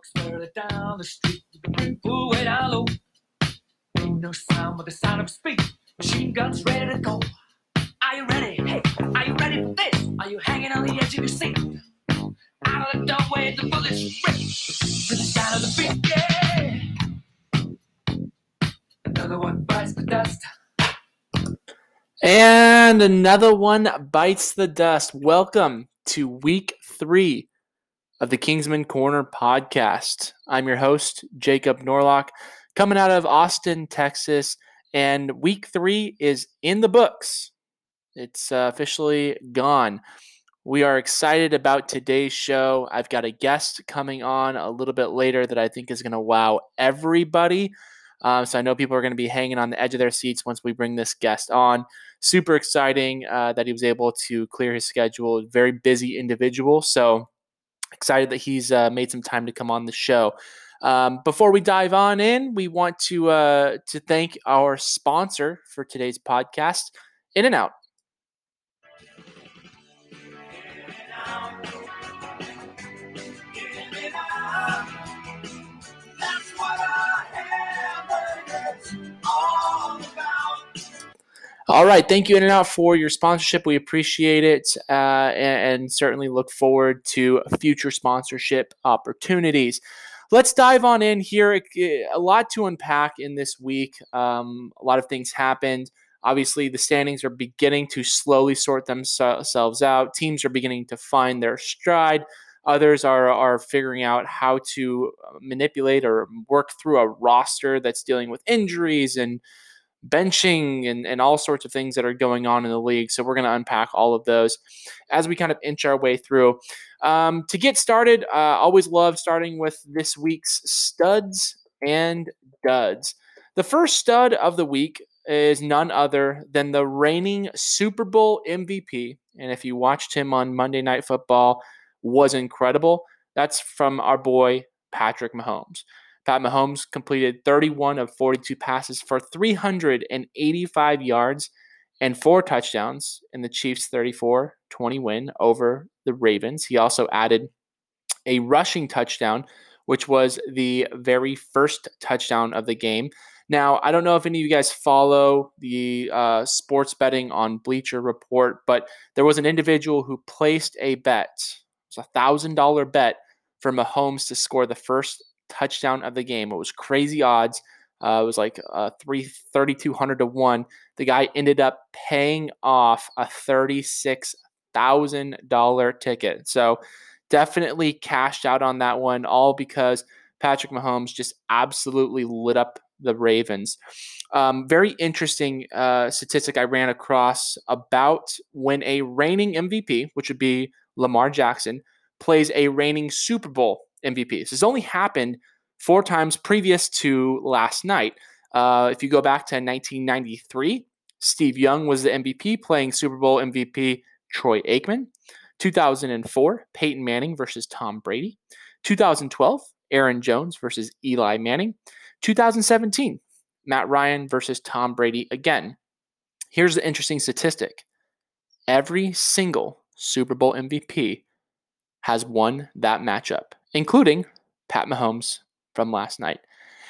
bucks further down the street. Ooh, way down low. Ain't no sound but the sound of speed. Machine guns ready to go. Are you ready? Hey, are you ready for this? Are you hanging on the edge of your seat? Out of the doorway, the bullets rip to the sound of the beat. Yeah. Another one bites the dust. And another one bites the dust. Welcome to week three of the Kingsman Corner podcast. I'm your host, Jacob Norlock, coming out of Austin, Texas. And week three is in the books. It's uh, officially gone. We are excited about today's show. I've got a guest coming on a little bit later that I think is going to wow everybody. Um, so I know people are going to be hanging on the edge of their seats once we bring this guest on. Super exciting uh, that he was able to clear his schedule. Very busy individual. So excited that he's uh, made some time to come on the show. Um, before we dive on in, we want to uh, to thank our sponsor for today's podcast, In and Out. All right. Thank you, In and Out, for your sponsorship. We appreciate it uh, and, and, certainly look forward to future sponsorship opportunities. Let's dive on in here. A lot to unpack in this week. Um, a lot of things happened. Obviously, the standings are beginning to slowly sort themselves out. Teams are beginning to find their stride. Others are, are figuring out how to manipulate or work through a roster that's dealing with injuries and benching and, and all sorts of things that are going on in the league. So we're going to unpack all of those as we kind of inch our way through. Um, to get started, uh, always love starting with this week's studs and duds. The first stud of the week is none other than the reigning Super Bowl MVP. And if you watched him on Monday Night Football, was incredible. That's from our boy Patrick Mahomes. Pat Mahomes completed 31 of 42 passes for 385 yards and four touchdowns in the Chiefs' 34 20 win over the Ravens. He also added a rushing touchdown, which was the very first touchdown of the game. Now, I don't know if any of you guys follow the uh, sports betting on Bleacher Report, but there was an individual who placed a bet. It was a thousand dollar bet for Mahomes to score the first touchdown of the game. It was crazy odds. Uh, it was like uh, three thirty two hundred to one. The guy ended up paying off a thirty six thousand dollar ticket. So definitely cashed out on that one, all because Patrick Mahomes just absolutely lit up the Ravens. Um, very interesting uh, statistic I ran across about when a reigning MVP, which would be Lamar Jackson, plays a reigning Super Bowl MVP. This only happened four times previous to last night. Uh, if you go back to 1993, Steve Young was the MVP playing Super Bowl MVP Troy Aikman. 2004, Peyton Manning versus Tom Brady. 2012, Aaron Jones versus Eli Manning. 2017, Matt Ryan versus Tom Brady again. Here's the interesting statistic every single Super Bowl MVP has won that matchup including Pat Mahomes from last night.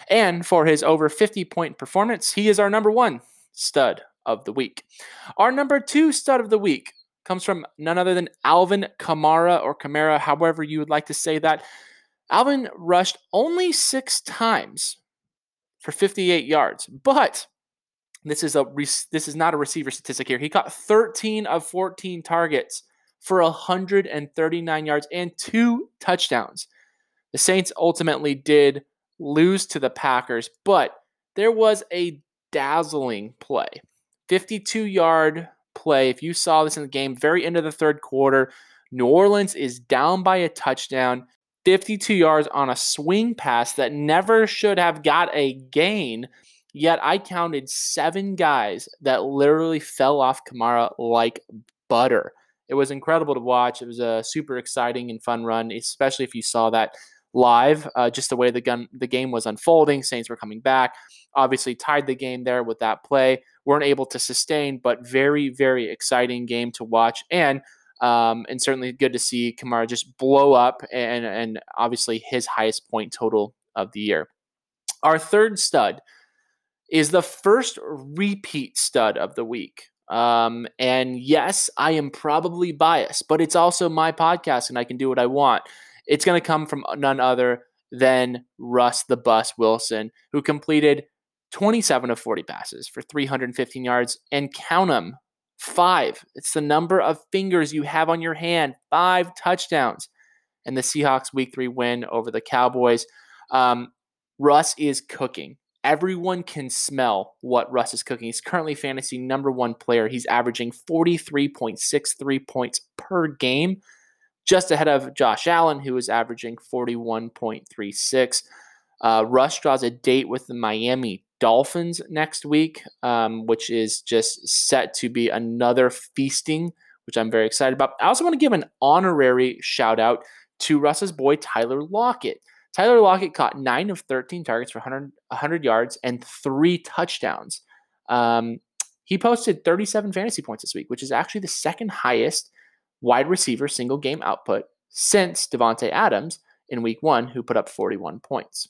And for his over 50 point performance, he is our number one stud of the week. Our number two stud of the week comes from none other than Alvin Kamara or Kamara, however you would like to say that. Alvin rushed only six times for 58 yards, but this is a this is not a receiver statistic here. He caught 13 of 14 targets for 139 yards and two touchdowns. The Saints ultimately did lose to the Packers, but there was a dazzling play 52 yard play. If you saw this in the game, very end of the third quarter, New Orleans is down by a touchdown, 52 yards on a swing pass that never should have got a gain. Yet I counted seven guys that literally fell off Kamara like butter. It was incredible to watch. It was a super exciting and fun run, especially if you saw that live. Uh, just the way the gun the game was unfolding, Saints were coming back. Obviously, tied the game there with that play. weren't able to sustain, but very very exciting game to watch. And Um, and certainly good to see Kamara just blow up and, and obviously his highest point total of the year. Our third stud is the first repeat stud of the week. Um, and yes, I am probably biased, but it's also my podcast and I can do what I want. It's going to come from none other than Russ the Bus Wilson, who completed 27 of 40 passes for 315 yards and count them five. It's the number of fingers you have on your hand, five touchdowns. And the Seahawks week three win over the Cowboys. Um, Russ is cooking. Everyone can smell what Russ is cooking. He's currently fantasy number one player. He's averaging 43.63 points per game, just ahead of Josh Allen, who is averaging 41.36. Uh, Russ draws a date with the Miami Dolphins next week, um, which is just set to be another feasting, which I'm very excited about. I also want to give an honorary shout out to Russ's boy, Tyler Lockett. Tyler Lockett caught 9 of 13 targets for 100, 100 yards and three touchdowns. Um, he posted 37 fantasy points this week, which is actually the second highest wide receiver single game output since Davante Adams in week one, who put up 41 points.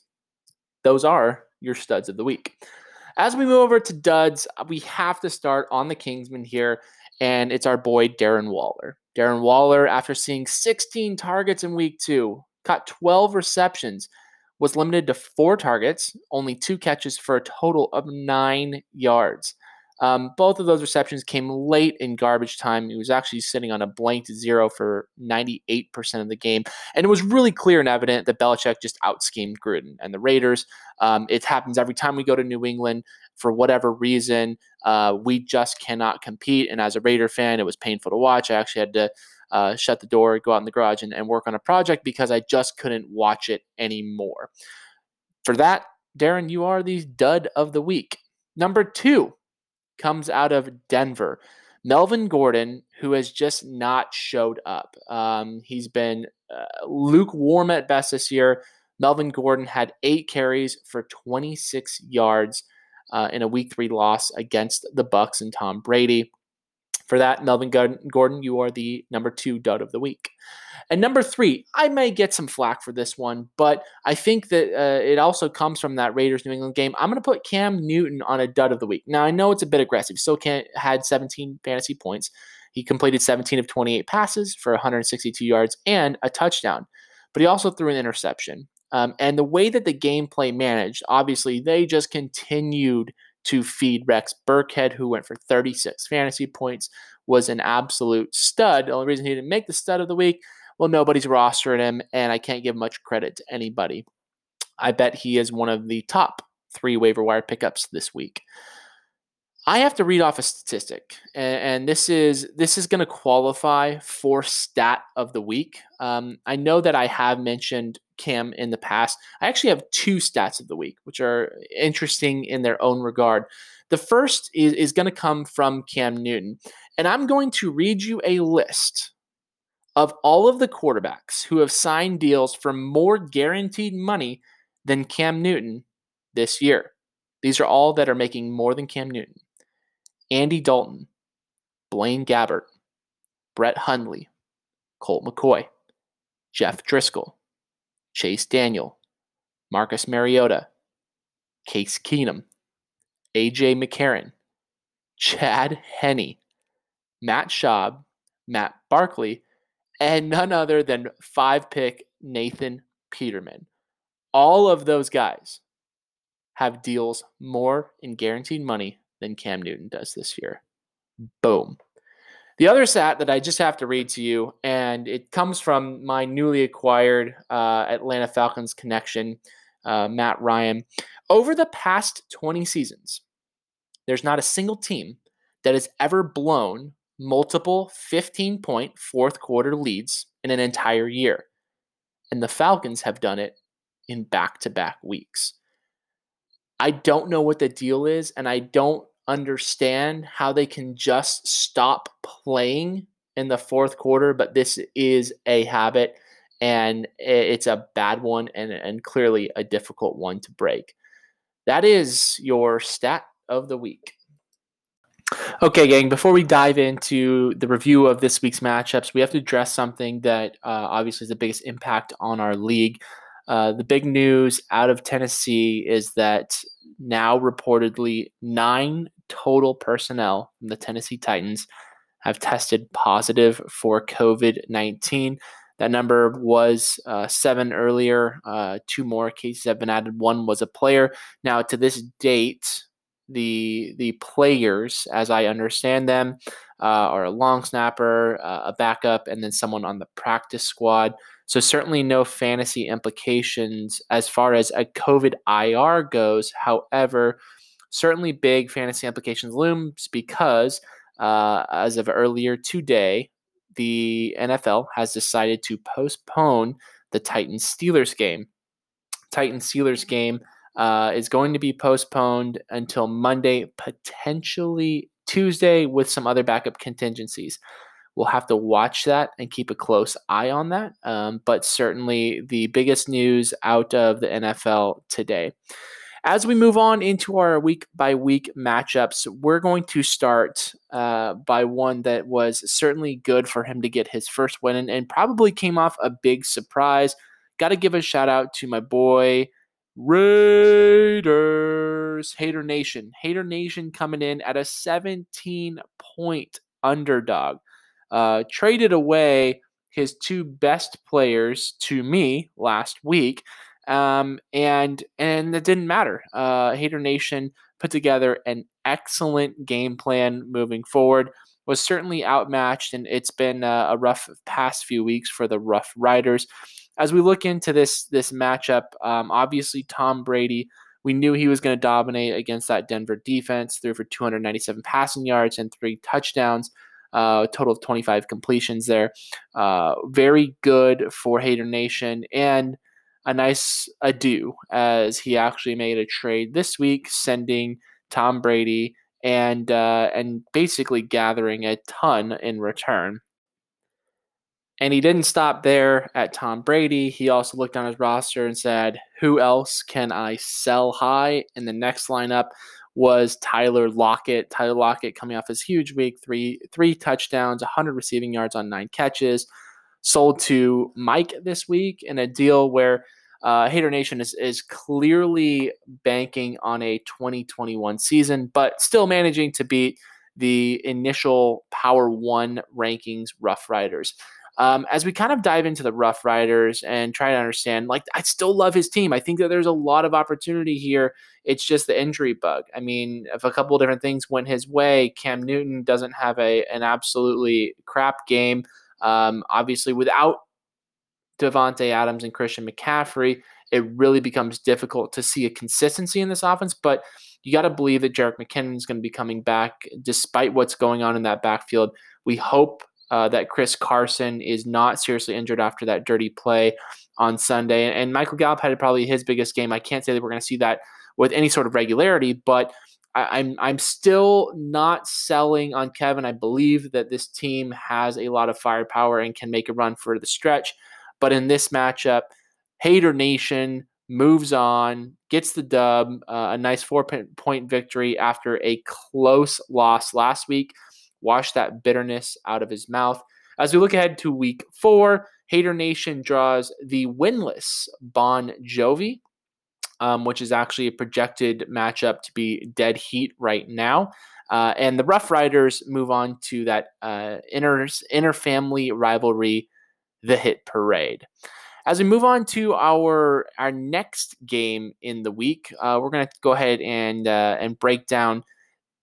Those are your studs of the week. As we move over to duds, we have to start on the Kingsman here, and it's our boy Darren Waller. Darren Waller, after seeing 16 targets in week two, caught 12 receptions, was limited to four targets, only two catches for a total of nine yards. Um, both of those receptions came late in garbage time. He was actually sitting on a blanked zero for 98% of the game. And it was really clear and evident that Belichick just out schemed Gruden and the Raiders. Um, it happens every time we go to New England for whatever reason. Uh, we just cannot compete. And as a Raider fan, it was painful to watch. I actually had to uh, shut the door, go out in the garage, and, and work on a project because I just couldn't watch it anymore. For that, Darren, you are the dud of the week. Number two comes out of Denver. Melvin Gordon, who has just not showed up. Um, he's been uh, lukewarm at best this year. Melvin Gordon had eight carries for 26 yards uh, in a Week Three loss against the Bucks and Tom Brady. For that, Melvin Gordon, you are the number two dud of the week. And number three, I may get some flack for this one, but I think that uh, it also comes from that Raiders New England game. I'm going to put Cam Newton on a dud of the week. Now, I know it's a bit aggressive. Still can't, had 17 fantasy points. He completed 17 of 28 passes for 162 yards and a touchdown, but he also threw an interception. Um, and the way that the gameplay managed, obviously, they just continued to feed Rex Burkhead, who went for 36 fantasy points, was an absolute stud. The only reason he didn't make the stud of the week, well, nobody's rostered him, and I can't give much credit to anybody. I bet he is one of the top three waiver wire pickups this week. I have to read off a statistic, and, and this is this is going to qualify for stat of the week. Um, I know that I have mentioned Cam in the past. I actually have two stats of the week, which are interesting in their own regard. The first is, is going to come from Cam Newton, and I'm going to read you a list of all of the quarterbacks who have signed deals for more guaranteed money than Cam Newton this year. These are all that are making more than Cam Newton. Andy Dalton, Blaine Gabbert, Brett Hundley, Colt McCoy, Jeff Driskel, Chase Daniel, Marcus Mariota, Case Keenum, AJ McCarron, Chad Henne, Matt Schaub, Matt Barkley, and none other than five pick Nathan Peterman. All of those guys have deals more in guaranteed money than Cam Newton does this year. Boom. The other stat that I just have to read to you, and it comes from my newly acquired uh, Atlanta Falcons connection, uh, Matt Ryan. Over the past 20 seasons, there's not a single team that has ever blown multiple 15 point fourth quarter leads in an entire year. And the Falcons have done it in back to back weeks. I don't know what the deal is, and I don't understand how they can just stop playing in the fourth quarter, but this is a habit and it's a bad one and, and clearly a difficult one to break. That is your stat of the week. Okay, gang, before we dive into the review of this week's matchups, we have to address something that uh, obviously is the biggest impact on our league. Uh, the big news out of Tennessee is that now reportedly nine total personnel from the Tennessee Titans have tested positive for COVID 19. That number was uh, seven earlier. Uh, two more cases have been added. One was a player. Now, to this date, the the players, as I understand them, uh, are a long snapper, uh, a backup, and then someone on the practice squad. So certainly no fantasy implications as far as a COVID IR goes. However, certainly big fantasy implications looms because uh, as of earlier today, the NFL has decided to postpone the Titans Steelers game. Titans Steelers game uh, is going to be postponed until Monday, potentially Tuesday, with some other backup contingencies. We'll have to watch that and keep a close eye on that. Um, but certainly the biggest news out of the NFL today. As we move on into our week by week matchups, we're going to start uh, by one that was certainly good for him to get his first win and, and probably came off a big surprise. Got to give a shout out to my boy Raiders, Hater Nation. Hater Nation coming in at a 17 point underdog. Uh, traded away his two best players to me last week. Um, and and it didn't matter. Uh, Hater Nation put together an excellent game plan moving forward. Was certainly outmatched, and it's been a, a rough past few weeks for the Rough Riders as we look into this this matchup, um, obviously Tom Brady, we knew he was going to dominate against that Denver defense. Threw for 297 passing yards and three touchdowns. Uh, total of 25 completions there. Uh, very good for Hater Nation and a nice ado as he actually made a trade this week, sending Tom Brady and uh, and basically gathering a ton in return. And he didn't stop there at Tom Brady. He also looked on his roster and said, Who else can I sell high? in the next lineup was Tyler Lockett. Tyler Lockett coming off his huge week, three three touchdowns, 100 receiving yards on nine catches. Sold to Mike this week in a deal where uh, Hater Nation is, is clearly banking on a 2021 season, but still managing to beat the initial Power One rankings Rough Riders. Um, as we kind of dive into the Rough Riders and try to understand, like, I still love his team. I think that there's a lot of opportunity here. It's just the injury bug. I mean, if a couple different things went his way, Cam Newton doesn't have a an absolutely crap game. Um, obviously, without Davante Adams and Christian McCaffrey, it really becomes difficult to see a consistency in this offense. But you got to believe that Jerick McKinnon is going to be coming back despite what's going on in that backfield. We hope uh, that Chris Carson is not seriously injured after that dirty play on Sunday. And Michael Gallup had probably his biggest game. I can't say that we're going to see that with any sort of regularity, but I, I'm I'm still not selling on Kevin. I believe that this team has a lot of firepower and can make a run for the stretch. But in this matchup, Hater Nation moves on, gets the dub, uh, a nice four point victory after a close loss last week wash that bitterness out of his mouth. As we look ahead to week four, Hater Nation draws the winless Bon Jovi, um, which is actually a projected matchup to be dead heat right now. Uh, and the Rough Riders move on to that uh, inner, inner family rivalry, the Hit Parade. As we move on to our our next game in the week, uh, we're going to go ahead and uh, and break down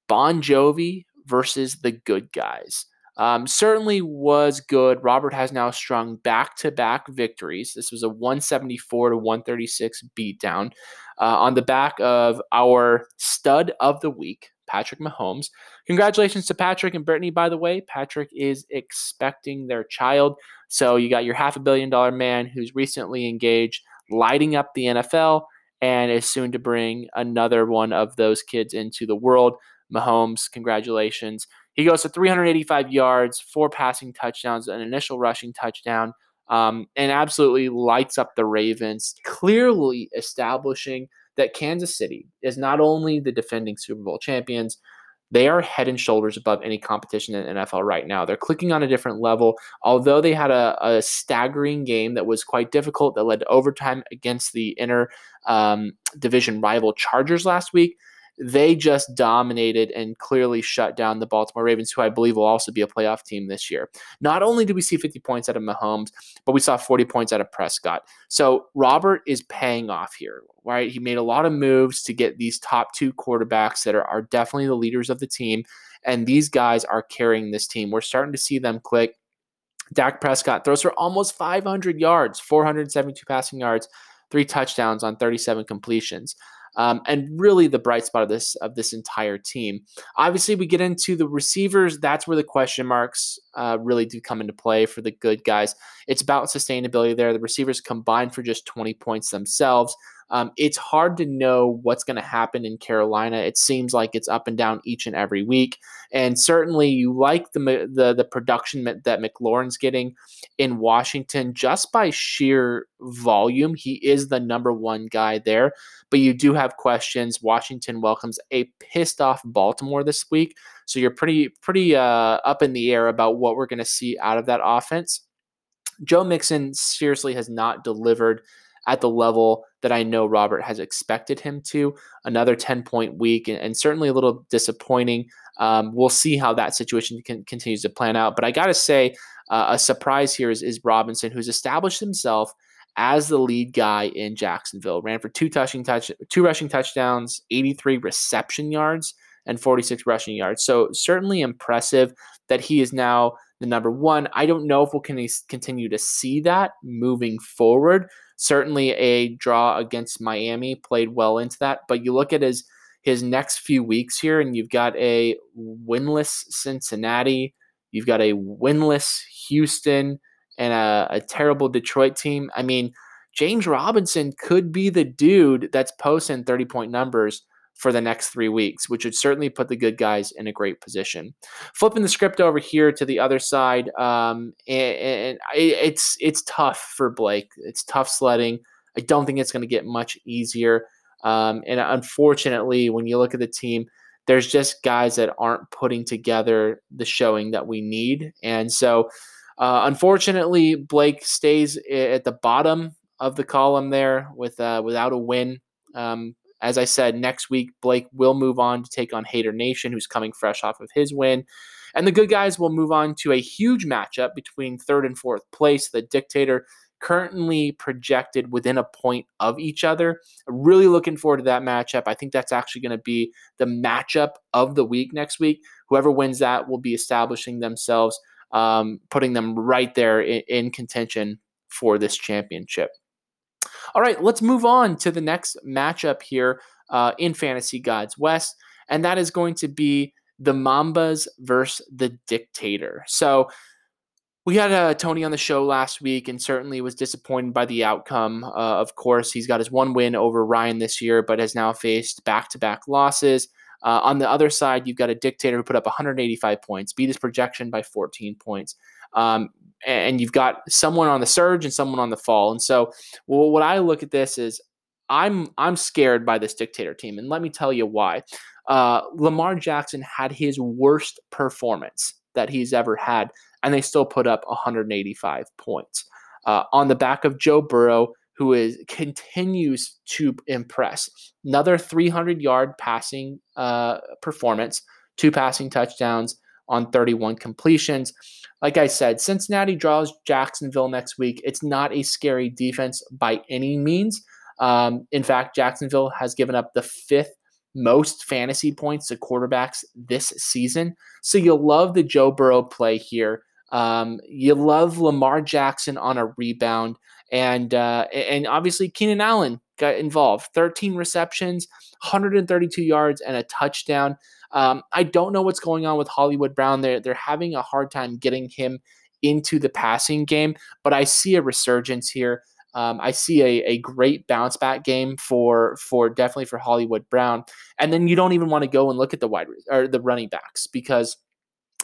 Bon Jovi versus the good guys. Um, certainly was good. Robert has now strung back to back victories. This was a 174 to 136 beatdown uh, on the back of our stud of the week, Patrick Mahomes. Congratulations to Patrick and Brittany, by the way. Patrick is expecting their child. So you got your half a billion dollar man who's recently engaged, lighting up the NFL, and is soon to bring another one of those kids into the world. Mahomes, congratulations. He goes to 385 yards, four passing touchdowns, an initial rushing touchdown, um, and absolutely lights up the Ravens, clearly establishing that Kansas City is not only the defending Super Bowl champions, they are head and shoulders above any competition in NFL right now. They're clicking on a different level. Although they had a, a staggering game that was quite difficult that led to overtime against the inner um, division rival Chargers last week, they just dominated and clearly shut down the Baltimore Ravens, who I believe will also be a playoff team this year. Not only did we see 50 points out of Mahomes, but we saw 40 points out of Prescott. So Robert is paying off here, right? He made a lot of moves to get these top two quarterbacks that are, are definitely the leaders of the team. And these guys are carrying this team. We're starting to see them click. Dak Prescott throws for almost 500 yards, 472 passing yards, three touchdowns on 37 completions um, and really the bright spot of this of this entire team. Obviously, we get into the receivers. That's where the question marks uh, really do come into play for the good guys. It's about sustainability there. The receivers combined for just 20 points themselves. Um, it's hard to know what's going to happen in Carolina. It seems like it's up and down each and every week, and certainly you like the the, the production that McLaurin's getting in Washington just by sheer volume. He is the number one guy there, but you do have questions. Washington welcomes a pissed off Baltimore this week, so you're pretty pretty uh, up in the air about what we're going to see out of that offense. Joe Mixon seriously has not delivered at the level that I know Robert has expected him to. Another 10 point week, and, and certainly a little disappointing. Um, we'll see how that situation can, continues to plan out. But I got to say, uh, a surprise here is, is Robinson, who's established himself as the lead guy in Jacksonville. Ran for two touching touch, two rushing touchdowns, 83 reception yards, and 46 rushing yards. So certainly impressive that he is now the number one. I don't know if we'll continue to see that moving forward. Certainly, a draw against Miami played well into that. But you look at his his next few weeks here, and you've got a winless Cincinnati, you've got a winless Houston, and a, a terrible Detroit team. I mean, James Robinson could be the dude that's posting 30 point numbers for the next three weeks, which would certainly put the good guys in a great position. Flipping the script over here to the other side, um, and, and it's it's tough for Blake. It's tough sledding. I don't think it's going to get much easier. Um, and unfortunately, when you look at the team, there's just guys that aren't putting together the showing that we need. And so, uh, unfortunately, Blake stays at the bottom of the column there with uh, without a win. Um, as I said, next week, Blake will move on to take on Hater Nation, who's coming fresh off of his win. And the good guys will move on to a huge matchup between third and fourth place. The Dictator currently projected within a point of each other. Really looking forward to that matchup. I think that's actually going to be the matchup of the week next week. Whoever wins that will be establishing themselves, um, putting them right there in, in contention for this championship. All right, let's move on to the next matchup here uh, in Fantasy Gods West, and that is going to be the Mambas versus the Dictator. So we had uh, Tony on the show last week and certainly was disappointed by the outcome. Uh, of course, he's got his one win over Ryan this year, but has now faced back to back losses. Uh, on the other side, you've got a dictator who put up 185 points, beat his projection by 14 points. Um, and you've got someone on the surge and someone on the fall. And so, well, what I look at this is I'm I'm scared by this dictator team, and let me tell you why. Uh, Lamar Jackson had his worst performance that he's ever had, and they still put up 185 points uh, on the back of Joe Burrow, who is continues to impress. Another 300 yard passing uh, performance, two passing touchdowns on 31 completions. Like I said, Cincinnati draws Jacksonville next week. It's not a scary defense by any means. Um, in fact, Jacksonville has given up the fifth most fantasy points to quarterbacks this season. So you'll love the Joe Burrow play here. Um, you love Lamar Jackson on a rebound, and uh, and obviously Keenan Allen got involved. 13 receptions, 132 yards, and a touchdown. Um, I don't know what's going on with Hollywood Brown. They're, they're having a hard time getting him into the passing game, but I see a resurgence here. Um, I see a, a great bounce back game for for definitely for Hollywood Brown, and then you don't even want to go and look at the wide or the running backs because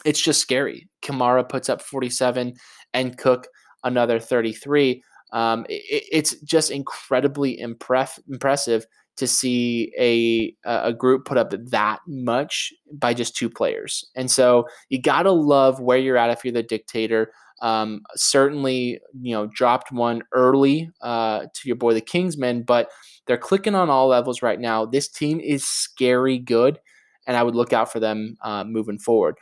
it's just scary. Kamara puts up 47 and Cook another 33. Um, it, it's just incredibly impref- impressive to see a a group put up that much by just two players. And so you gotta love where you're at if you're the dictator. Um, certainly, you know, dropped one early uh, to your boy the Kingsmen, but they're clicking on all levels right now. This team is scary good, and I would look out for them uh, moving forward.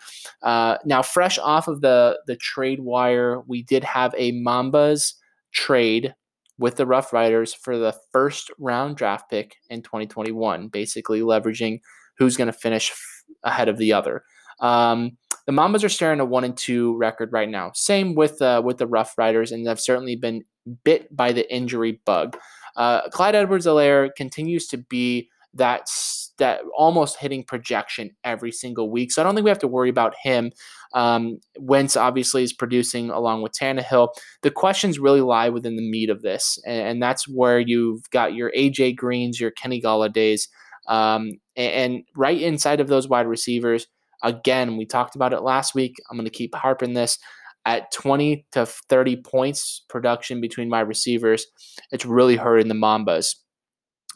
Uh, now, fresh off of the the trade wire, we did have a Mambas trade with the Rough Riders for the first round draft pick in 2021, basically leveraging who's going to finish f- ahead of the other. Um, the Mambas are staring a one and two record right now. Same with uh, with the Rough Riders, and they've certainly been bit by the injury bug. Uh, Clyde Edwards-Helaire continues to be that that almost hitting projection every single week. So I don't think we have to worry about him. Um, Wentz obviously is producing along with Tannehill. The questions really lie within the meat of this, and, and that's where you've got your AJ Greens, your Kenny Golladay's, um, and, and right inside of those wide receivers. Again, we talked about it last week. I'm going to keep harping this at 20 to 30 points production between my receivers. It's really hurting the Mambas.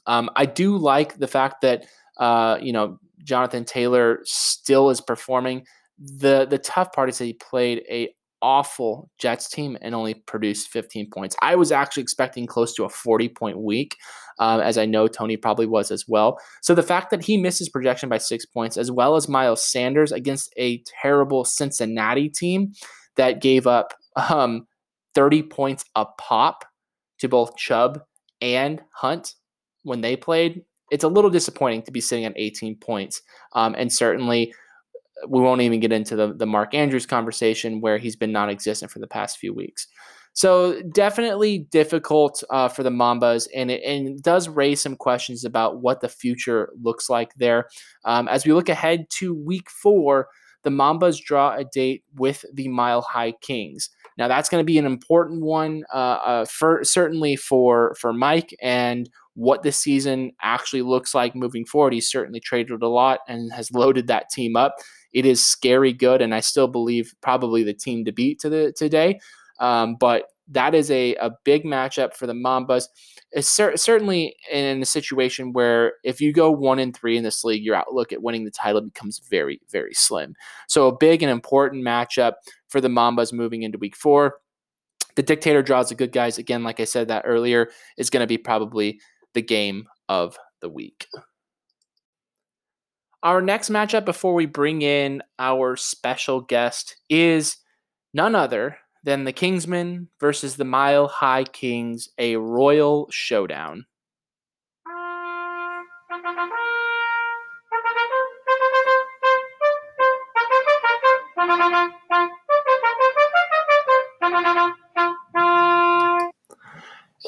Um, I do like the fact that uh, you know Jonathan Taylor still is performing. the The tough part is that he played a awful Jets team and only produced 15 points. I was actually expecting close to a 40 point week, um, as I know Tony probably was as well. So the fact that he misses projection by six points, as well as Miles Sanders against a terrible Cincinnati team that gave up um, 30 points a pop to both Chubb and Hunt when they played, it's a little disappointing to be sitting at 18 points. Um, and certainly, uh, we won't even get into the, the Mark Andrews conversation where he's been non existent for the past few weeks. So, definitely difficult uh, for the Mambas, and it, and it does raise some questions about what the future looks like there. Um, as we look ahead to week four, the Mambas draw a date with the Mile High Kings. Now, that's going to be an important one, uh, uh, for certainly for for Mike and what the season actually looks like moving forward. He's certainly traded a lot and has loaded that team up. It is scary good, and I still believe probably the team to beat to the today. Um, but that is a, a big matchup for the Mambas. It's cer- certainly in a situation where if you go one and three in this league, your outlook at winning the title becomes very, very slim. So a big and important matchup for the Mambas moving into week four. The dictator draws the good guys. Again, like I said that earlier, is going to be probably the game of the week. Our next matchup before we bring in our special guest is none other than the Kingsmen versus the Mile High Kings, a royal showdown.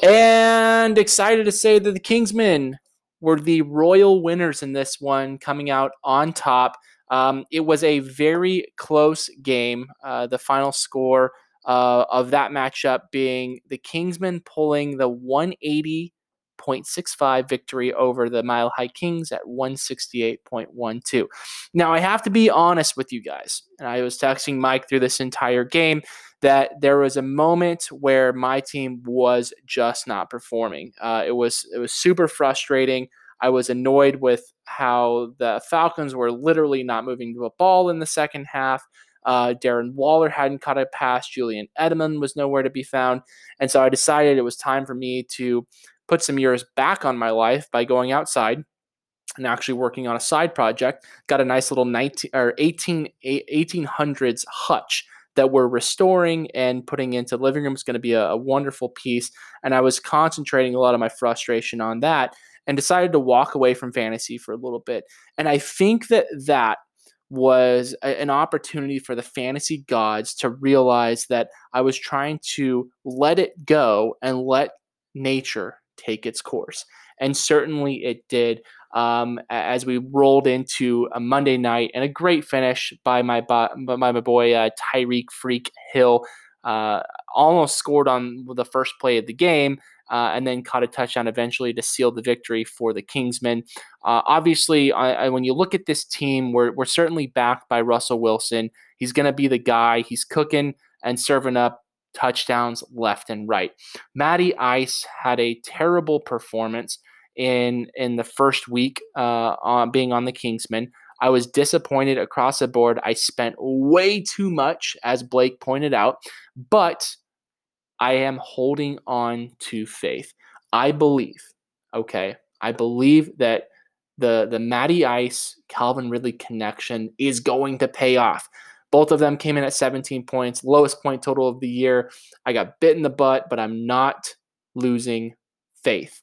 And excited to say that the Kingsmen were the royal winners in this one, coming out on top. Um, it was a very close game. Uh, the final score uh, of that matchup being the Kingsmen pulling the 180.65 victory over the Mile High Kings at 168.12. Now, I have to be honest with you guys, and I was texting Mike through this entire game that there was a moment where my team was just not performing. Uh, it was it was super frustrating. I was annoyed with how the Falcons were literally not moving the ball in the second half. Uh, Darren Waller hadn't caught a pass. Julian Edelman was nowhere to be found. And so I decided it was time for me to put some years back on my life by going outside and actually working on a side project. Got a nice little 19 or 18 1800s hutch that we're restoring and putting into the living room is going to be a, a wonderful piece. And I was concentrating a lot of my frustration on that and decided to walk away from fantasy for a little bit. And I think that that was a, an opportunity for the fantasy gods to realize that I was trying to let it go and let nature take its course. And certainly it did um, as we rolled into a Monday night and a great finish by my by my boy uh, Tyreek Freak Hill. Uh, almost scored on the first play of the game. Uh, and then caught a touchdown eventually to seal the victory for the Kingsmen. Uh, obviously, I, I, when you look at this team, we're, we're certainly backed by Russell Wilson. He's going to be the guy. He's cooking and serving up touchdowns left and right. Matty Ice had a terrible performance in in the first week uh, on being on the Kingsmen. I was disappointed across the board. I spent way too much, as Blake pointed out, but I am holding on to faith. I believe, okay, I believe that the the Matty Ice Calvin Ridley connection is going to pay off. Both of them came in at 17 points, lowest point total of the year. I got bit in the butt, but I'm not losing faith.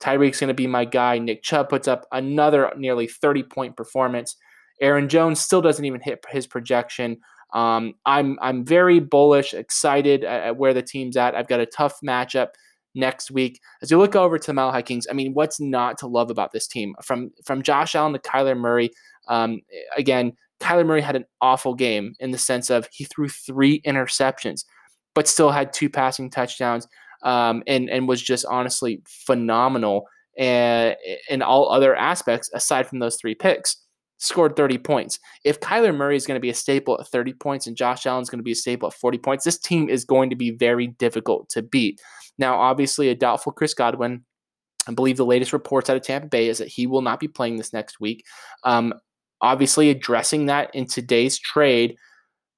Tyreek's going to be my guy. Nick Chubb puts up another nearly 30 point performance. Aaron Jones still doesn't even hit his projection. Um, I'm I'm very bullish, excited at, where the team's at. I've got a tough matchup next week. As you look over to the High Kings, I mean, what's not to love about this team? From from Josh Allen to Kyler Murray. Um, again, Kyler Murray had an awful game in the sense of he threw three interceptions, but still had two passing touchdowns um, and and was just honestly phenomenal and in all other aspects aside from those three picks. Scored 30 points. If Kyler Murray is going to be a staple at 30 points and Josh Allen is going to be a staple at 40 points, this team is going to be very difficult to beat. Now, obviously, a doubtful Chris Godwin. I believe the latest reports out of Tampa Bay is that he will not be playing this next week. Um, obviously, addressing that in today's trade,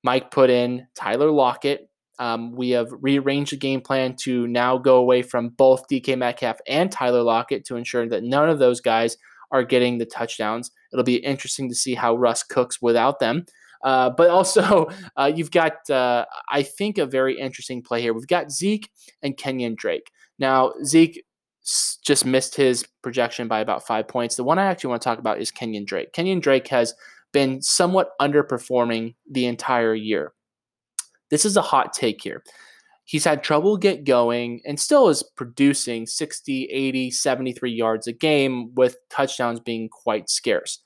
Mike put in Tyler Lockett, um, we have rearranged the game plan to now go away from both DK Metcalf and Tyler Lockett to ensure that none of those guys are getting the touchdowns. It'll be interesting to see how Russ cooks without them. Uh, but also, uh, you've got, uh, I think, a very interesting play here. We've got Zeke and Kenyon Drake. Now, Zeke just missed his projection by about five points. The one I actually want to talk about is Kenyon Drake. Kenyon Drake has been somewhat underperforming the entire year. This is a hot take here. He's had trouble get going and still is producing 60, 80, 73 yards a game with touchdowns being quite scarce.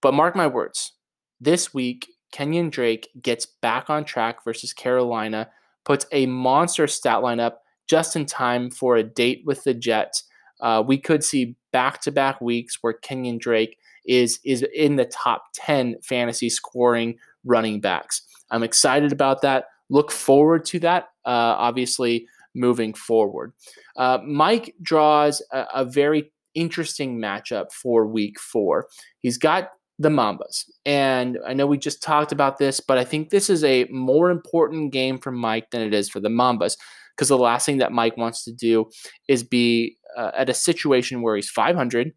But mark my words, this week, Kenyon Drake gets back on track versus Carolina, puts a monster stat line up just in time for a date with the Jets. Uh, we could see back to back weeks where Kenyon Drake is, is in the top 10 fantasy scoring running backs. I'm excited about that. Look forward to that, uh, obviously, moving forward. Uh, Mike draws a, a very interesting matchup for week four. He's got the Mambas. And I know we just talked about this, but I think this is a more important game for Mike than it is for the Mambas because the last thing that Mike wants to do is be uh, at a situation where he's 500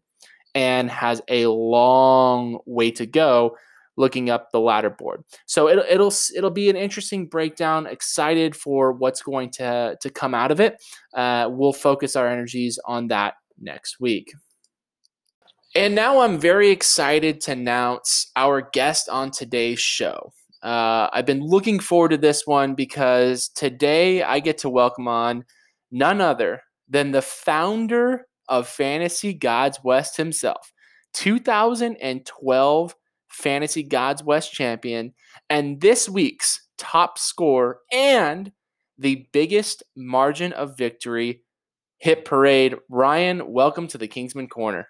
and has a long way to go looking up the ladder board. So it'll it'll it'll be an interesting breakdown. Excited for what's going to to come out of it. Uh, we'll focus our energies on that next week. And now I'm very excited to announce our guest on today's show. Uh, I've been looking forward to this one because today I get to welcome on none other than the founder of Fantasy Gods West himself, 2012 Fantasy Gods West champion, and this week's top score and the biggest margin of victory hit parade. Ryan, welcome to the Kingsman Corner.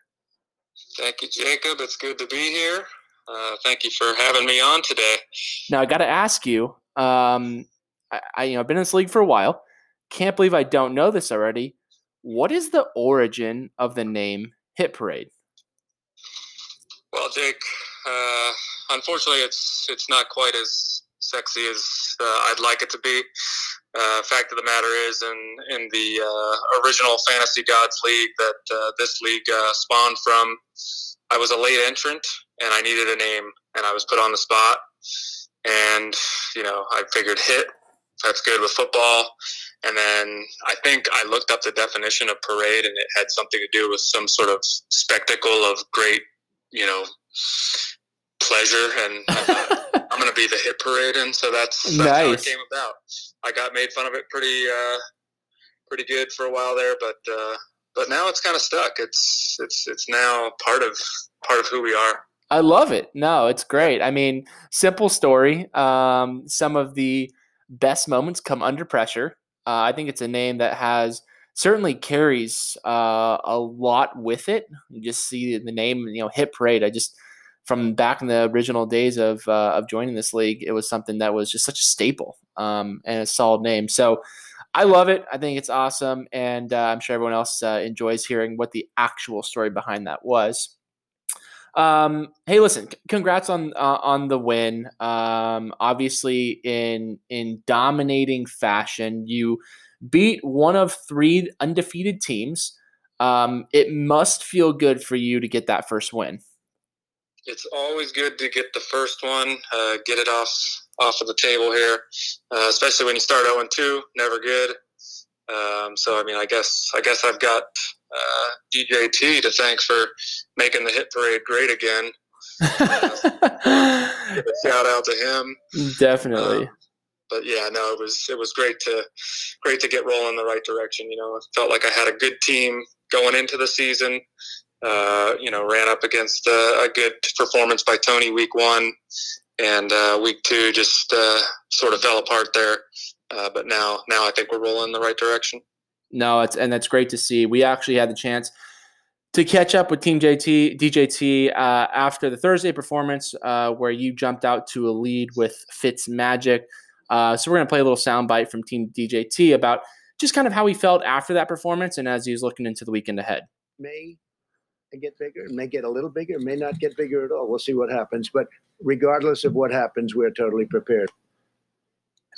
Thank you, Jacob. It's good to be here. Uh, thank you for having me on today. Now I got to ask you. Um, I, I, you know, I've been in this league for a while. Can't believe I don't know this already. What is the origin of the name Hit Parade? Well, Jake, uh, unfortunately, it's it's not quite as sexy as uh, I'd like it to be. Uh, fact of the matter is, in in the uh, original Fantasy Gods League that uh, this league uh, spawned from, I was a late entrant and I needed a name, and I was put on the spot. And you know, I figured hit. That's good with football. And then I think I looked up the definition of parade, and it had something to do with some sort of spectacle of great, you know, pleasure, and I'm going to be the hit parade, and so that's, that's nice. how it came about. I got made fun of it pretty uh, pretty good for a while there, but uh, but now it's kind of stuck. It's it's it's now part of part of who we are. I love it. No, it's great. I mean, simple story. Um, some of the best moments come under pressure. Uh, I think it's a name that has certainly carries uh, a lot with it. You just see the name, you know, hit parade. I just from back in the original days of uh, of joining this league, it was something that was just such a staple um, and a solid name. So I love it. I think it's awesome, and uh, I'm sure everyone else uh, enjoys hearing what the actual story behind that was. Um, hey, listen, congrats on uh, on the win. Um, obviously, in in dominating fashion, you beat one of three undefeated teams. Um, it must feel good for you to get that first win. It's always good to get the first one, uh, get it off off of the table here, uh, especially when you start 0 2. Never good. Um, so I mean, I guess I guess I've got uh, DJT to thank for making the hit parade great again. Give shout out to him. Definitely. Um, but yeah, no, it was it was great to great to get rolling in the right direction. You know, I felt like I had a good team going into the season. Uh, you know, ran up against uh, a good performance by Tony week one, and uh, week two just uh, sort of fell apart there. Uh, but now, now I think we're rolling in the right direction. No, it's and that's great to see. We actually had the chance to catch up with Team JT DJT uh, after the Thursday performance, where you jumped out to a lead with Fitz Magic. Uh, so we're gonna play a little soundbite from Team DJT about just kind of how he felt after that performance and as he was looking into the weekend ahead. May get bigger, may get a little bigger, may not get bigger at all. We'll see what happens. But regardless of what happens, we're totally prepared.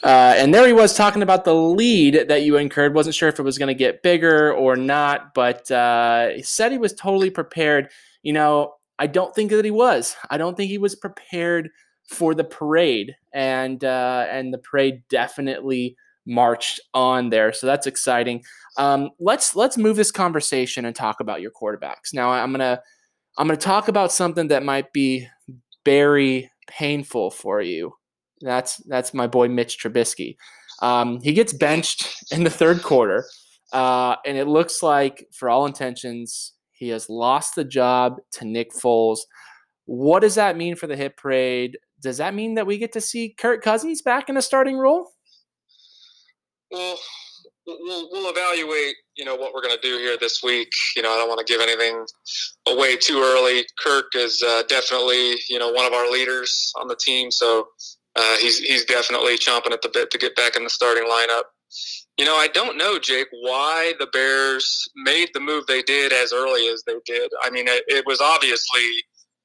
Uh, and there he was talking about the lead that you incurred. Wasn't sure if it was going to get bigger or not, but uh, he said he was totally prepared. You know, I don't think that he was. I don't think he was prepared for the parade, and uh, and the parade definitely marched on there. So that's exciting. Um, let's let's move this conversation and talk about your quarterbacks. Now I'm gonna I'm gonna talk about something that might be very painful for you. That's that's my boy Mitch Trubisky. Um, he gets benched in the third quarter, uh, and it looks like, for all intentions, he has lost the job to Nick Foles. What does that mean for the hit parade? Does that mean that we get to see Kirk Cousins back in a starting role? Well, we'll, we'll evaluate, you know, what we're going to do here this week. You know, I don't want to give anything away too early. Kirk is uh, definitely, you know, one of our leaders on the team, so uh, he's he's definitely chomping at the bit to get back in the starting lineup. You know, I don't know, Jake, why the Bears made the move they did as early as they did. I mean, it, it was obviously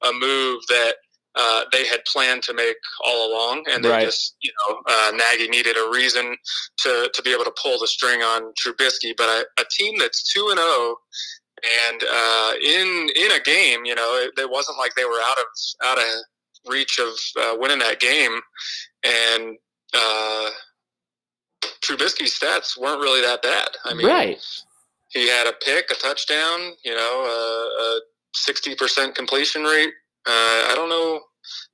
a move that uh, they had planned to make all along, and they Right. just, you know, uh, Nagy needed a reason to, to be able to pull the string on Trubisky. But a, a team that's two and zero, and uh, in in a game, you know, it, it wasn't like they were out of out of reach of uh, winning that game, and uh, Trubisky's stats weren't really that bad. I mean, right. he had a pick, a touchdown, you know, a, a 60% completion rate. Uh, I don't know,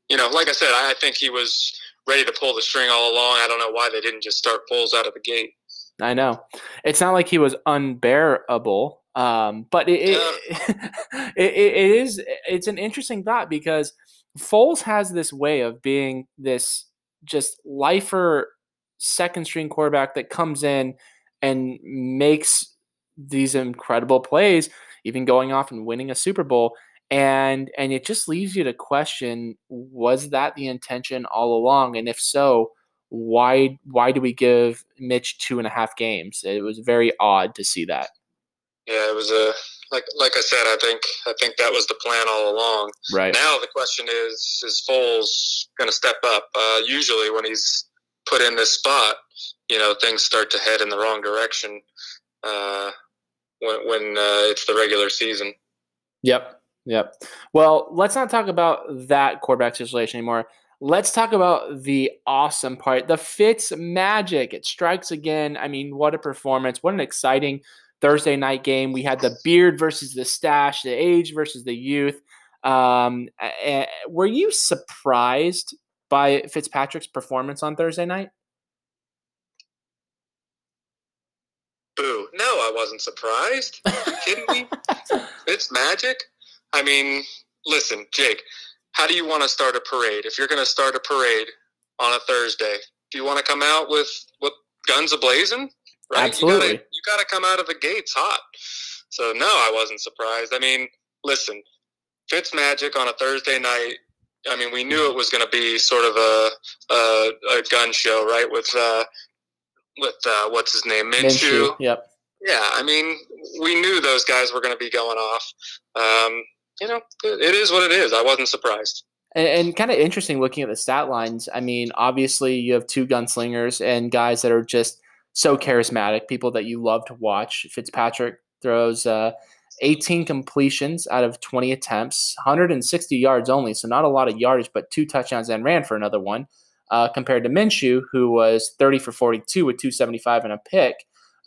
you know, like I said, I, think he was ready to pull the string all along. I don't know why they didn't just start Foles out of the gate. I know. It's not like he was unbearable, um, but it, it, it, it is. It's an interesting thought because Foles has this way of being this just lifer second string quarterback that comes in and makes these incredible plays, even going off and winning a Super Bowl. And and it just leaves you to question: Was that the intention all along? And if so, why why do we give Mitch two and a half games? It was very odd to see that. Yeah, it was a like like I said. I think I think that was the plan all along. Right. Now the question is: Is Foles going to step up? Uh, usually, when he's put in this spot, you know, things start to head in the wrong direction. Uh, when when uh, it's the regular season. Yep. Yep. Well, let's not talk about that quarterback situation anymore. Let's talk about the awesome part. The Fitz magic. It strikes again. I mean, what a performance. What an exciting Thursday night game. We had the beard versus the stash, the age versus the youth. Um, were you surprised by Fitzpatrick's performance on Thursday night? Boo! No, I wasn't surprised. Kidding me? It's magic. I mean, listen, Jake. How do you want to start a parade? If you're going to start a parade on a Thursday, do you want to come out with with guns ablazing? Right. Absolutely. You got to come out of the gates hot. So no, I wasn't surprised. I mean, listen, Fitz Magic on a Thursday night. I mean, we knew it was going to be sort of a, a a gun show, right? With uh, with uh, what's his name, Minshew. Minshew. Yep. Yeah, I mean, we knew those guys were going to be going off. Um, you know, it is what it is. I wasn't surprised. And, and kind of interesting looking at the stat lines. I mean, obviously, you have two gunslingers and guys that are just so charismatic, people that you love to watch. Fitzpatrick throws uh, 18 completions out of 20 attempts, 160 yards only, so not a lot of yardage, but two touchdowns and ran for another one. Uh, compared to Minshew, who was 30 for 42 with 275 and a pick.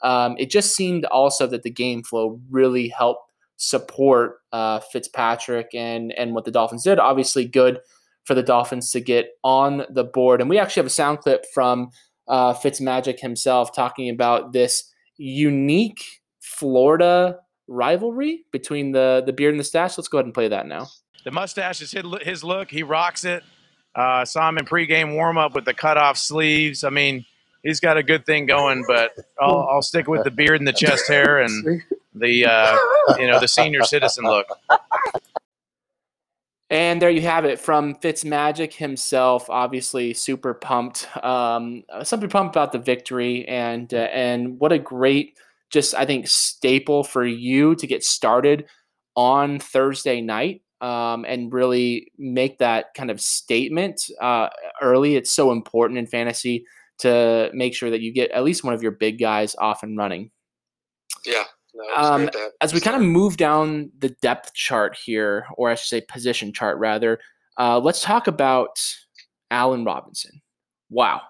Um, it just seemed also that the game flow really helped support uh, Fitzpatrick and and what the Dolphins did. Obviously, good for the Dolphins to get on the board. And we actually have a sound clip from uh, Fitzmagic himself talking about this unique Florida rivalry between the the beard and the stash. Let's go ahead and play that now. The mustache is his look. He rocks it. Uh, saw him in pregame warm up with the cut off sleeves. I mean, he's got a good thing going, but I'll, I'll stick with the beard and the chest hair and the uh, you know the senior citizen look. And there you have it from Fitzmagic himself. Obviously, super pumped, um, super pumped about the victory, and uh, and what a great, just I think staple for you to get started on Thursday night um, and really make that kind of statement uh, early. It's so important in fantasy to make sure that you get at least one of your big guys off and running. Yeah. Um, as we kind of move down the depth chart here, or I should say position chart rather, uh, let's talk about Allen Robinson. Wow.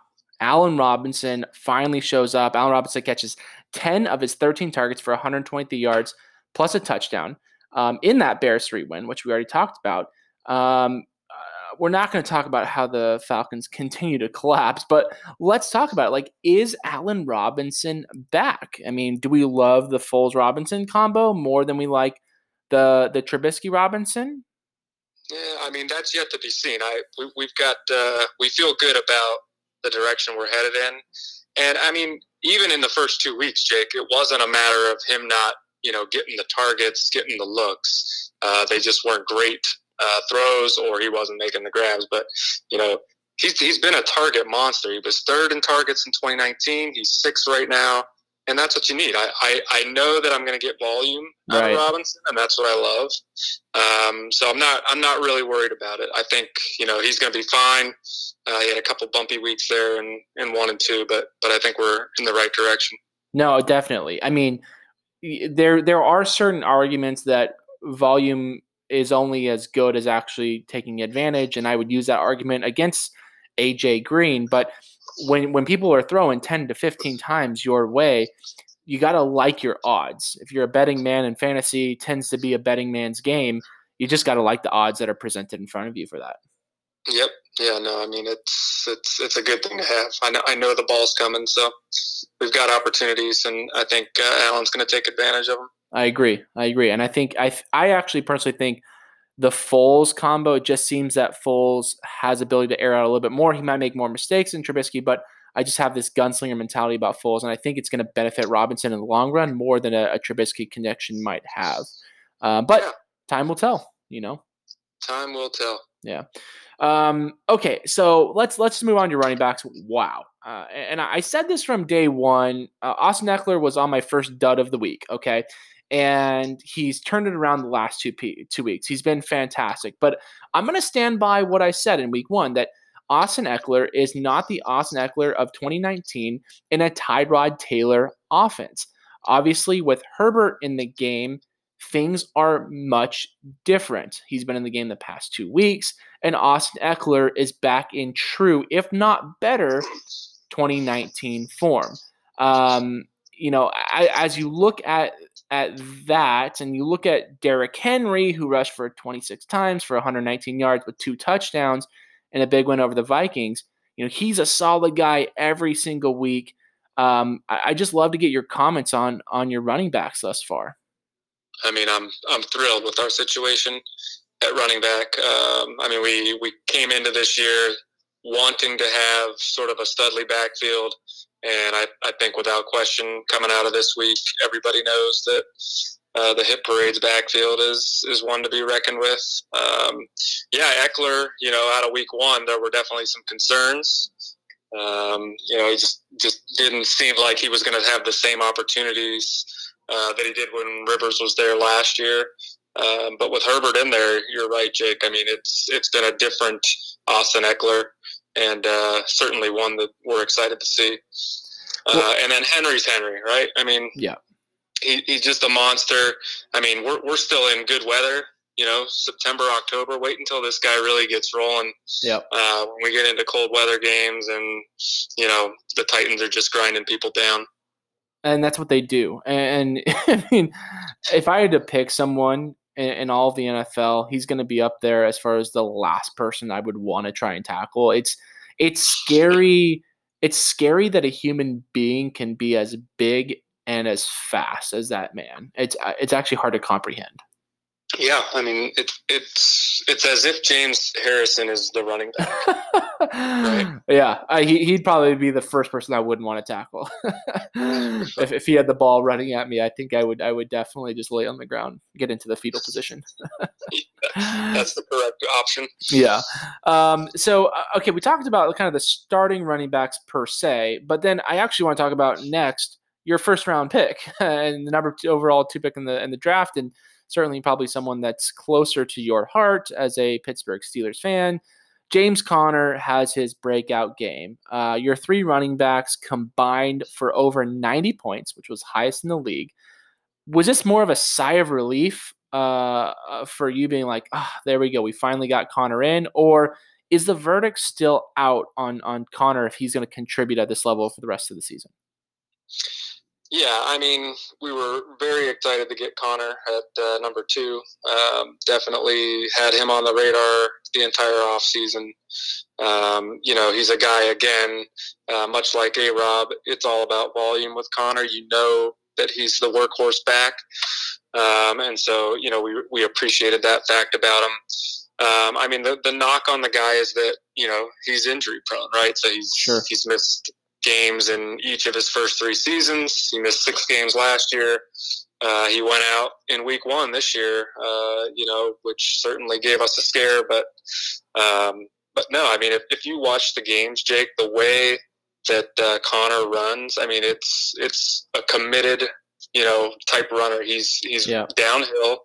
Allen Robinson finally shows up. Allen Robinson catches 10 of his 13 targets for 123 yards plus a touchdown um, in that Bears 3 win, which we already talked about. Um, we're not going to talk about how the Falcons continue to collapse, but let's talk about it. Like, is Allen Robinson back? I mean, do we love the Foles Robinson combo more than we like the the Trubisky Robinson? Yeah, I mean that's yet to be seen. I we, we've got uh, we feel good about the direction we're headed in, and I mean even in the first two weeks, Jake, it wasn't a matter of him not you know getting the targets, getting the looks. Uh, they just weren't great uh, throws or he wasn't making the grabs. But you know, he's he's been a target monster. He was third in targets in 2019. He's sixth right now, and that's what you need. I I, I know that I'm going to get volume out right. of Robinson, and that's what I love. Um, so I'm not I'm not really worried about it. I think you know he's going to be fine. Uh, he had a couple bumpy weeks there in, in one and two, but but I think we're in the right direction. No, definitely. I mean, there there are certain arguments that volume is only as good as actually taking advantage. And I would use that argument against AJ Green. But when when people are throwing 10 to 15 times your way, you got to like your odds. If you're a betting man and fantasy tends to be a betting man's game, you just got to like the odds that are presented in front of you for that. Yep. Yeah. No. I mean, it's it's it's a good thing to have. I know I know the ball's coming, so we've got opportunities, and I think uh, Allen's going to take advantage of them. I agree. I agree, and I think I I actually personally think the Foles combo. It just seems that Foles has ability to air out a little bit more. He might make more mistakes than Trubisky, but I just have this gunslinger mentality about Foles, and I think it's going to benefit Robinson in the long run more than a, a Trubisky connection might have. Uh, but yeah. time will tell. You know, time will tell. Yeah. Um, okay, so let's let's move on to running backs. Wow, uh, and I said this from day one. Uh, Austin Ekeler was on my first dud of the week. Okay, and he's turned it around the last two two weeks. He's been fantastic. But I'm going to stand by what I said in week one that Austin Ekeler is not the Austin Ekeler of 2019 in a Tyrod Taylor offense. Obviously, with Herbert in the game, things are much different. He's been in the game the past two weeks, and Austin Ekeler is back in true, if not better, 2019 form. Um, you know, as you look at at that, and you look at Derrick Henry, who rushed for 26 times for 119 yards with two touchdowns and a big win over the Vikings. You know, he's a solid guy every single week. Um, I, I just love to get your comments on on your running backs thus far. I mean, I'm I'm thrilled with our situation at running back. Um, I mean, we we came into this year wanting to have sort of a studly backfield. And I, I think without question, coming out of this week, everybody knows that uh, the hit parade's backfield is is one to be reckoned with. Um, yeah, Ekeler, you know, out of week one, there were definitely some concerns. Um, you know, he just just didn't seem like he was going to have the same opportunities uh, that he did when Rivers was there last year. Um, but with Herbert in there, you're right, Jake. I mean, it's it's been a different Austin Ekeler, and uh, certainly one that we're excited to see. Uh, and then Henry's Henry, right? I mean, Yeah. he, he's just a monster. I mean, we're we're still in good weather. You know, September, October. Wait until this guy really gets rolling. Yeah. Uh, when we get into cold weather games, and you know the Titans are just grinding people down. and that's what they do. And, I mean, if I had to pick someone in, in all of the NFL, he's going to be up there as far as the last person I would want to try and tackle. It's it's scary. It's scary that a human being can be as big and as fast as that man. It's it's actually hard to comprehend. Yeah, I mean it's it's it's as if James Harrison is the running back. Yeah, I, he, he'd probably be the first person I wouldn't want to tackle. if, if he had the ball running at me, I think I would I would definitely just lay on the ground, get into the fetal position. That's the correct option. yeah. Um, so uh, okay, we talked about kind of the starting running backs per se, but then I actually want to talk about next your first round pick and the number two overall two pick in the in the draft, and certainly probably someone that's closer to your heart as a Pittsburgh Steelers fan. James Conner has his breakout game. Uh, your three running backs combined for over 90 points, which was highest in the league. Was this more of a sigh of relief uh, uh, for you being like, ah, there we go, we finally got Conner in, or is the verdict still out on on Conner if he's going to contribute at this level for the rest of the season? Yeah, I mean, we were very excited to get Conner at uh, number two. Um, definitely had him on the radar the entire offseason. Um, you know, he's a guy, again, uh, much like A Rob, it's all about volume with Conner. You know that he's the workhorse back. Um, and so, you know, we, we appreciated that fact about him. Um, I mean, the, the knock on the guy is that, you know, he's injury prone, right? So he's, Sure. he's missed games in each of his first three seasons. He missed six games last year. Uh, he went out in week one this year, uh, you know, which certainly gave us a scare. But, um, but no, I mean, if, if you watch the games, Jake, the way that uh, Conner runs, I mean, it's it's a committed, you know, type runner. He's he's Yeah. downhill,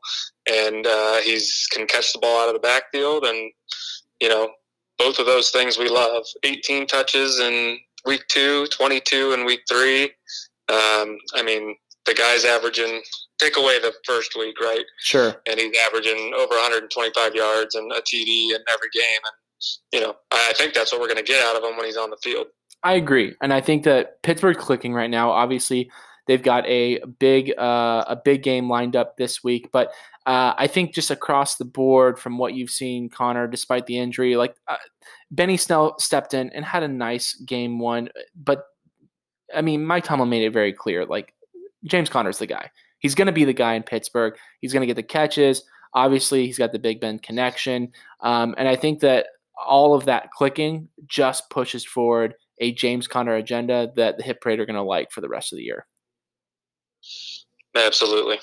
and uh, he's can catch the ball out of the backfield, and you know, both of those things we love. 18 touches in week two, 22 in week three. Um, I mean, the guy's averaging. Take away the first week, right? Sure. and he's averaging over 125 yards and a TD in every game. And you know, I think that's what we're going to get out of him when he's on the field. I agree, and I think that Pittsburgh clicking right now. Obviously, they've got a big uh, a big game lined up this week, but uh, I think just across the board, from what you've seen, Conner, despite the injury, like uh, Benny Snell stepped in and had a nice game one, but I mean, Mike Tomlin made it very clear, like James Conner's the guy. He's going to be the guy in Pittsburgh. He's going to get the catches. Obviously, he's got the Big Ben connection, um, and I think that all of that clicking just pushes forward a James Conner agenda that the Hit Parade are going to like for the rest of the year. Absolutely.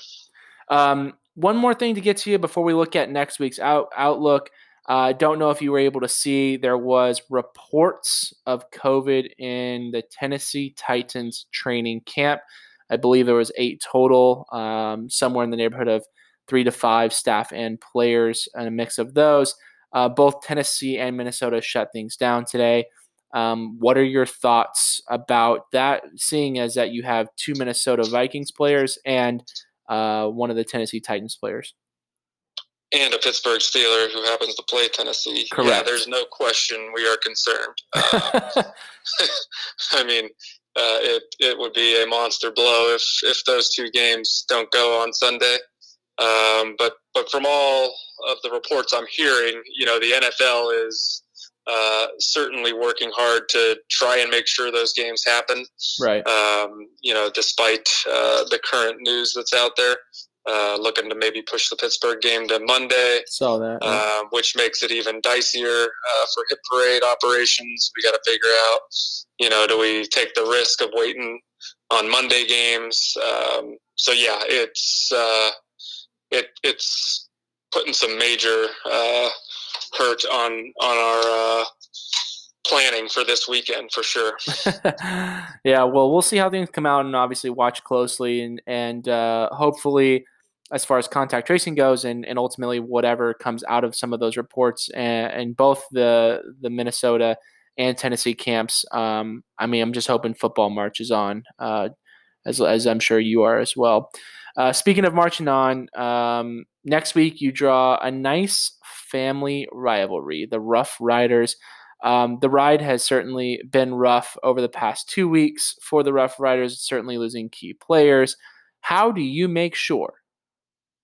Um, one more thing to get to you before we look at next week's out, outlook. I don't know if you were able to see, there was reports of COVID in the Tennessee Titans training camp. I believe there was eight total, um, somewhere in the neighborhood of three to five staff and players, and a mix of those. Uh, both Tennessee and Minnesota shut things down today. Um, what are your thoughts about that? Seeing as that you have two Minnesota Vikings players and uh, one of the Tennessee Titans players. And a Pittsburgh Steeler who happens to play Tennessee. Yeah, Correct. there's no question we are concerned. Uh, I mean, uh, it it would be a monster blow if if those two games don't go on Sunday. Um, but but from all of the reports I'm hearing, you know, the NFL is uh, certainly working hard to try and make sure those games happen. right. Um, you know, despite uh, the current news that's out there, uh, looking to maybe push the Pittsburgh game to Monday Saw that. yeah. uh, which makes it even dicier uh, for hit parade operations. We got to figure out, you know, do we take the risk of waiting on Monday games? Um, so yeah, it's uh, it it's putting some major uh, hurt on on our uh, planning for this weekend for sure. yeah, well, we'll see how things come out, and obviously watch closely, and and uh, hopefully, as far as contact tracing goes, and, and ultimately whatever comes out of some of those reports, and, and both the the Minnesota and Tennessee camps. Um, I mean, I'm just hoping football marches on, uh, as as I'm sure you are as well. Uh, speaking of marching on, um, next week you draw a nice family rivalry, the Rough Riders. Um, the ride has certainly been rough over the past two weeks for the Rough Riders, certainly losing key players. How do you make sure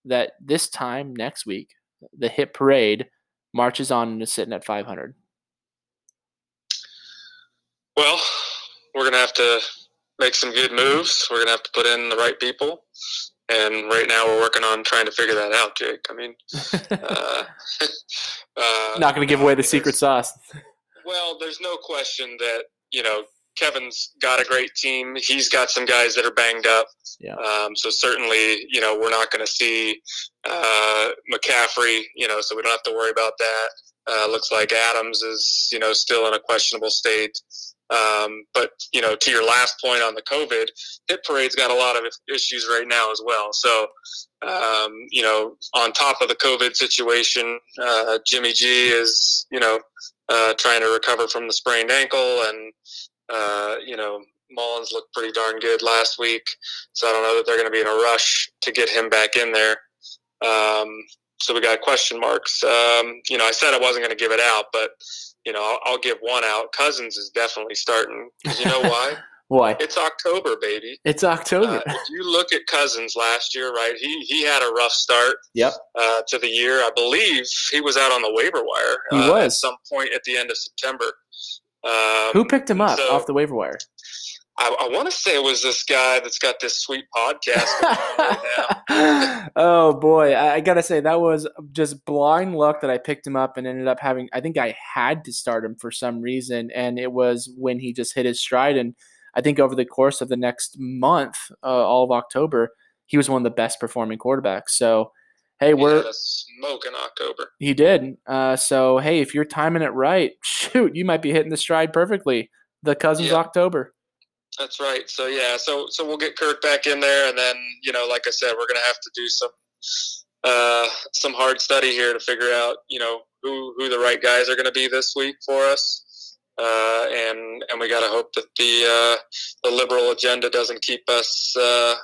that this time next week, the hit parade marches on and is sitting at 500? Well, we're going to have to make some good moves. We're going to have to put in the right people and right now we're working on trying to figure that out, Jake. I mean, uh, uh, not going to give away the secret sauce. Well, there's no question that you know Kevin's got a great team. He's got some guys that are banged up. Yeah. Um, so certainly, you know, we're not going to see uh, McCaffrey. You know, so we don't have to worry about that. Uh, looks like Adams is, you know, still in a questionable state. Um, but you know, to your last point on the COVID, Hit Parade's got a lot of issues right now as well. So, um, you know, on top of the COVID situation, uh, Jimmy G is you know uh, trying to recover from the sprained ankle, and uh, you know Mullens looked pretty darn good last week. So I don't know that they're going to be in a rush to get him back in there. Um, so we got question marks. Um, you know, I said I wasn't going to give it out, but you know, I'll, I'll, give one out. Cousins is definitely starting. You know why? why? It's October, baby. It's October. Uh, if you look at Cousins last year, right? He he had a rough start. Yep. Uh, to the year, I believe he was out on the waiver wire. He uh, was at some point at the end of September. Um, Who picked him up so, off the waiver wire? I, I want to say it was this guy that's got this sweet podcast right oh boy, I, I, gotta say that was just blind luck that I picked him up and ended up having. I think I had to start him for some reason, and it was when he just hit his stride. And I think over the course of the next month, uh, all of October, he was one of the best performing quarterbacks. So. Hey, we're smoke in October. He did. Uh, so hey, if you're timing it right, shoot, you might be hitting the stride perfectly. The Cousins. October. That's right. So yeah, so so we'll get Kirk back in there, and then you know, like I said, we're gonna have to do some uh, some hard study here to figure out you know who who the right guys are to be this week for us, uh, and and we got to hope that the uh, the liberal agenda doesn't keep us uh,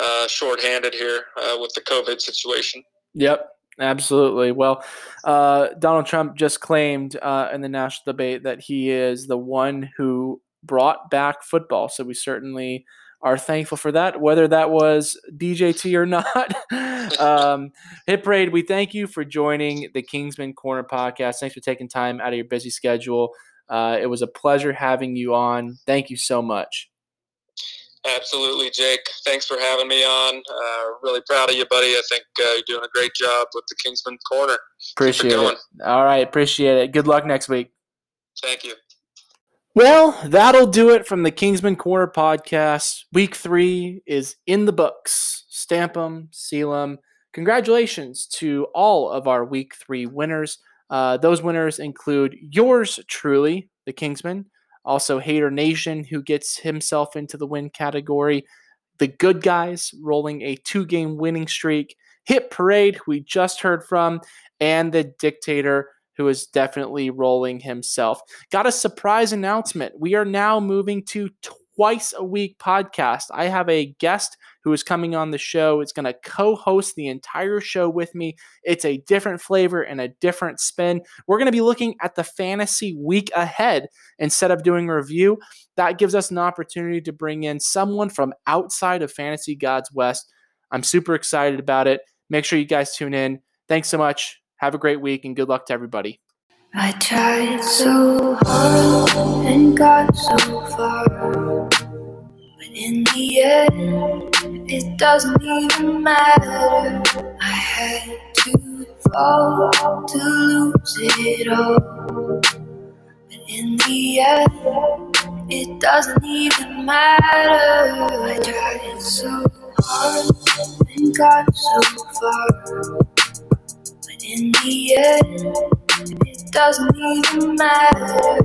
uh, shorthanded here uh, with the COVID situation. Yep. Absolutely. Well, uh, Donald Trump just claimed uh, in the national debate that he is the one who brought back football. So we certainly are thankful for that, whether that was DJT or not. um, Hit Parade, we thank you for joining the Kingsman Corner podcast. Thanks for taking time out of your busy schedule. Uh, it was a pleasure having you on. Thank you so much. Absolutely, Jake. Thanks for having me on. Uh, really proud of you, buddy. I think uh, you're doing a great job with the Kingsman Corner. Appreciate it. All right, appreciate it. Good luck next week. Thank you. Well, that'll do it from the Kingsman Corner podcast. Week three is in the books. Stamp them, seal them. Congratulations to all of our week three winners. Uh, those winners include yours truly, the Kingsman, also Hater Nation, who gets himself into the win category, the Good Guys rolling a two game winning streak, Hit Parade, who we just heard from, and the Dictator who is definitely rolling himself. Got a surprise announcement. We are now moving to twice a week podcast. I have a guest who is coming on the show. It's going to co host the entire show with me. It's a different flavor and a different spin. We're going to be looking at the fantasy week ahead instead of doing a review. That gives us an opportunity to bring in someone from outside of Fantasy Gods West. I'm super excited about it. Make sure you guys tune in. Thanks so much. Have a great week and good luck to everybody. I tried so hard and got so far, but in the end, it doesn't even matter. I had to fall to lose it all, but in the end, it doesn't even matter. I tried so hard and got so far in the end, it doesn't even matter.